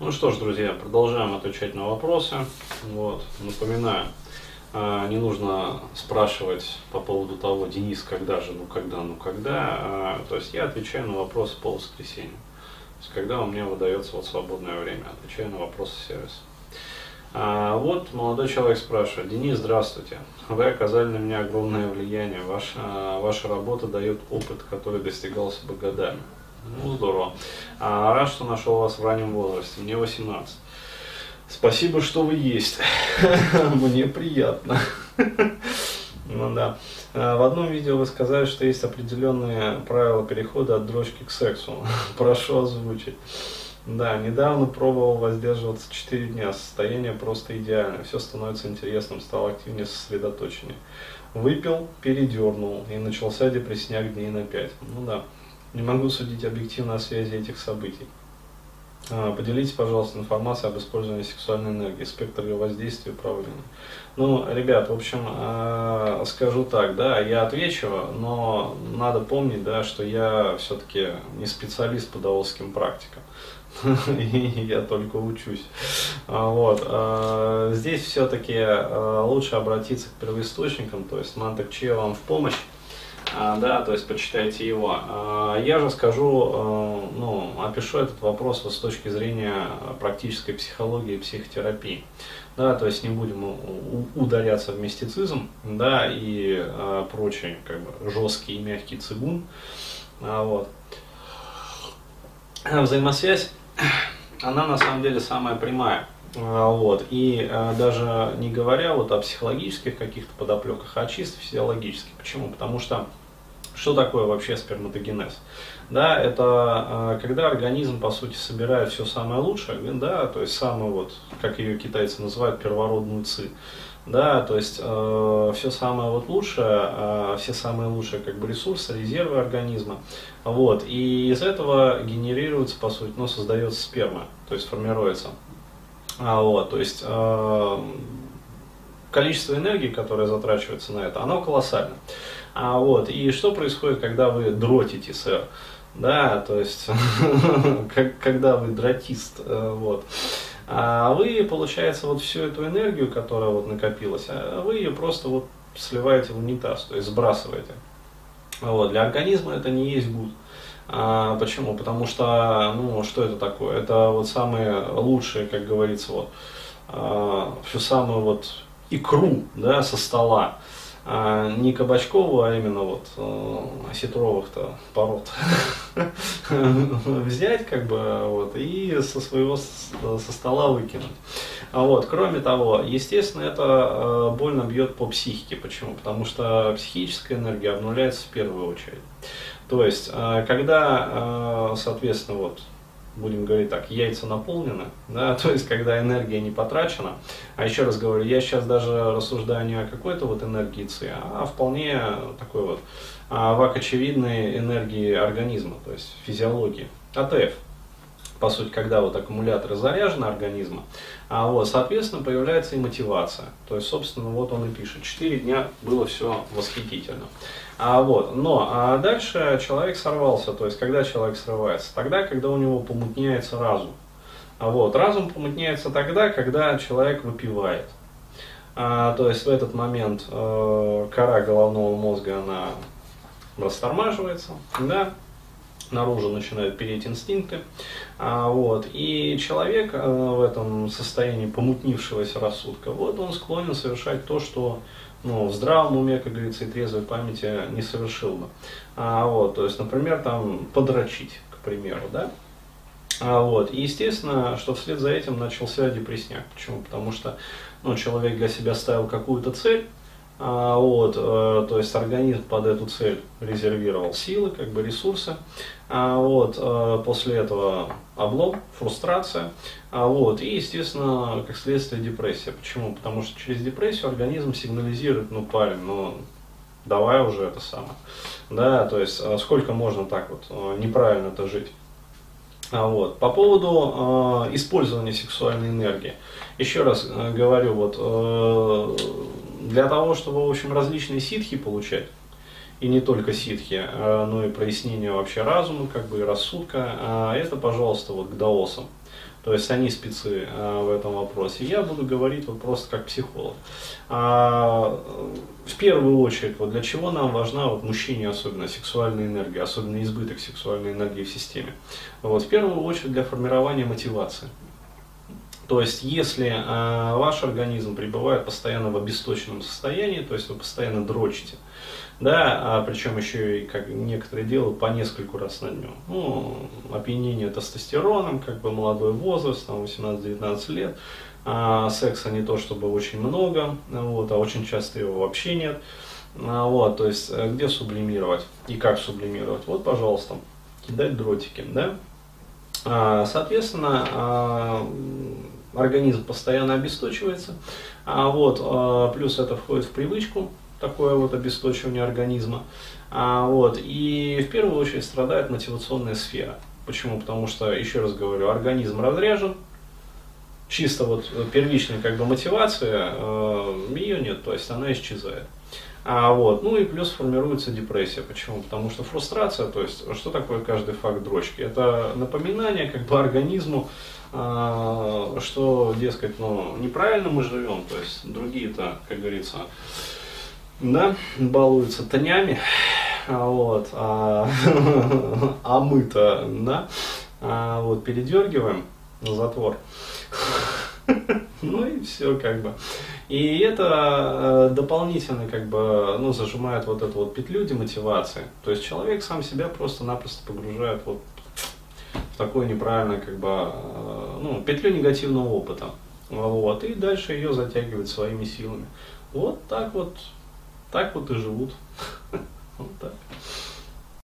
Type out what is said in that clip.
Ну что ж, друзья, продолжаем отвечать на вопросы. Вот, напоминаю, а, не нужно спрашивать по поводу того, Денис, когда же, ну когда, ну когда. А, то есть я отвечаю на вопросы по воскресенью. То есть когда у меня выдается вот свободное время, отвечаю на вопросы сервиса. А, вот молодой человек спрашивает, Денис, здравствуйте. Вы оказали на меня огромное влияние. Ваша, ваша работа дает опыт, который достигался бы годами. Ну, здорово. А, рад, что нашел вас в раннем возрасте. Мне 18. Спасибо, что вы есть. Мне приятно. Ну да. А, в одном видео вы сказали, что есть определенные правила перехода от дрочки к сексу. Прошу озвучить. Да, недавно пробовал воздерживаться 4 дня, состояние просто идеальное, все становится интересным, стал активнее сосредоточеннее. Выпил, передернул, и начался депрессняк дней на 5. Ну да, не могу судить объективно о связи этих событий. А, поделитесь, пожалуйста, информацией об использовании сексуальной энергии, спектр ее воздействия и управления. Ну, ребят, в общем, а, скажу так, да, я отвечу, но надо помнить, да, что я все-таки не специалист по даосским практикам. я только учусь. А, вот. Здесь все-таки лучше обратиться к первоисточникам, то есть Мантек Че вам в помощь. А, да, то есть почитайте его. А, я же скажу, э, ну, опишу этот вопрос вот с точки зрения практической психологии и психотерапии. Да, то есть не будем ударяться в мистицизм, да, и а, прочий, как бы, жесткий и мягкий цигун. Вот. Взаимосвязь, она на самом деле самая прямая. Вот. И э, даже не говоря вот о психологических каких-то подоплеках, а чисто физиологических. Почему? Потому что что такое вообще сперматогенез? Да, это э, когда организм, по сути, собирает все самое лучшее, да, то есть самую вот, как ее китайцы называют, первородную ци. Да, то есть э, все самое вот лучшее, э, все самые лучшие как бы ресурсы, резервы организма. Вот, и из этого генерируется, по сути, ну, создается сперма, то есть формируется. А, вот, то есть э, количество энергии, которое затрачивается на это, оно колоссально. А, вот, и что происходит, когда вы дротите, сэр? Да, то есть, когда вы дротист, э, вот. А вы, получается, вот всю эту энергию, которая вот накопилась, а вы ее просто вот сливаете в унитаз, то есть сбрасываете. Вот. Для организма это не есть гуд. А, почему? Потому что, ну, что это такое? Это вот самые лучшие, как говорится, вот, а, всю самую вот икру, да, со стола а не Кабачкову, а именно вот э, осетровых-то пород взять как бы вот и со своего со стола выкинуть. А вот, кроме того, естественно, это э, больно бьет по психике. Почему? Потому что психическая энергия обнуляется в первую очередь. То есть, э, когда, соответственно, вот будем говорить так, яйца наполнены, да, то есть когда энергия не потрачена. А еще раз говорю, я сейчас даже рассуждаю не о какой-то вот энергии а вполне такой вот а, вак очевидной энергии организма, то есть физиологии, АТФ. По сути, когда вот аккумуляторы заряжены организма, а вот, соответственно, появляется и мотивация. То есть, собственно, вот он и пишет, 4 дня было все восхитительно. А, вот, но а дальше человек сорвался, то есть когда человек срывается? Тогда, когда у него помутняется разум. А вот, разум помутняется тогда, когда человек выпивает. А, то есть в этот момент э, кора головного мозга, она растормаживается, да, наружу начинают переть инстинкты. А, вот, и человек э, в этом состоянии помутнившегося рассудка, вот он склонен совершать то, что ну, в здравом уме, как говорится, и трезвой памяти не совершил бы. А, вот, то есть, например, там подрочить, к примеру, да. А, вот, и естественно, что вслед за этим начался депрессняк. Почему? Потому что ну, человек для себя ставил какую-то цель, а, вот, э, то есть организм под эту цель резервировал силы, как бы ресурсы. А, вот, э, после этого облом, фрустрация. А, вот, и, естественно, как следствие депрессия. Почему? Потому что через депрессию организм сигнализирует, ну, парень, ну, давай уже это самое. Да, то есть а сколько можно так вот э, неправильно-то жить. А, вот. По поводу э, использования сексуальной энергии. Еще раз э, говорю, вот э, для того, чтобы, в общем, различные ситхи получать, и не только ситхи, но и прояснение вообще разума, как бы и рассудка, это, пожалуйста, вот к даосам. То есть они спецы а, в этом вопросе. Я буду говорить вот просто как психолог. А, в первую очередь, вот для чего нам важна вот мужчине особенно сексуальная энергия, особенно избыток сексуальной энергии в системе. Вот, в первую очередь для формирования мотивации. То есть, если э, ваш организм пребывает постоянно в обесточенном состоянии, то есть вы постоянно дрочите, да, а причем еще и как некоторые делают по нескольку раз на дню. Ну, опьянение тестостероном, как бы молодой возраст, там 18-19 лет, а секса не то чтобы очень много, вот, а очень часто его вообще нет. А, вот, то есть, э, где сублимировать и как сублимировать? Вот, пожалуйста, кидать дротики, да. А, соответственно, а, организм постоянно обесточивается, а вот, а, плюс это входит в привычку, такое вот обесточивание организма. А, вот, и в первую очередь страдает мотивационная сфера. Почему? Потому что, еще раз говорю, организм разряжен, чисто вот первичная как бы мотивация, э, ее нет, то есть она исчезает. А, вот, ну и плюс формируется депрессия. Почему? Потому что фрустрация, то есть что такое каждый факт дрочки? Это напоминание как бы организму, что, дескать, ну, неправильно мы живем, то есть другие-то, как говорится, да, балуются тонями, а вот, а, а мы-то, да, а, вот, передергиваем затвор. Ну и все как бы. И это э, дополнительно как бы, ну, зажимает вот эту вот петлю демотивации. То есть человек сам себя просто-напросто погружает вот в такое неправильное как бы, э, ну, петлю негативного опыта. Вот, и дальше ее затягивает своими силами. Вот так вот так вот и живут. Вот так.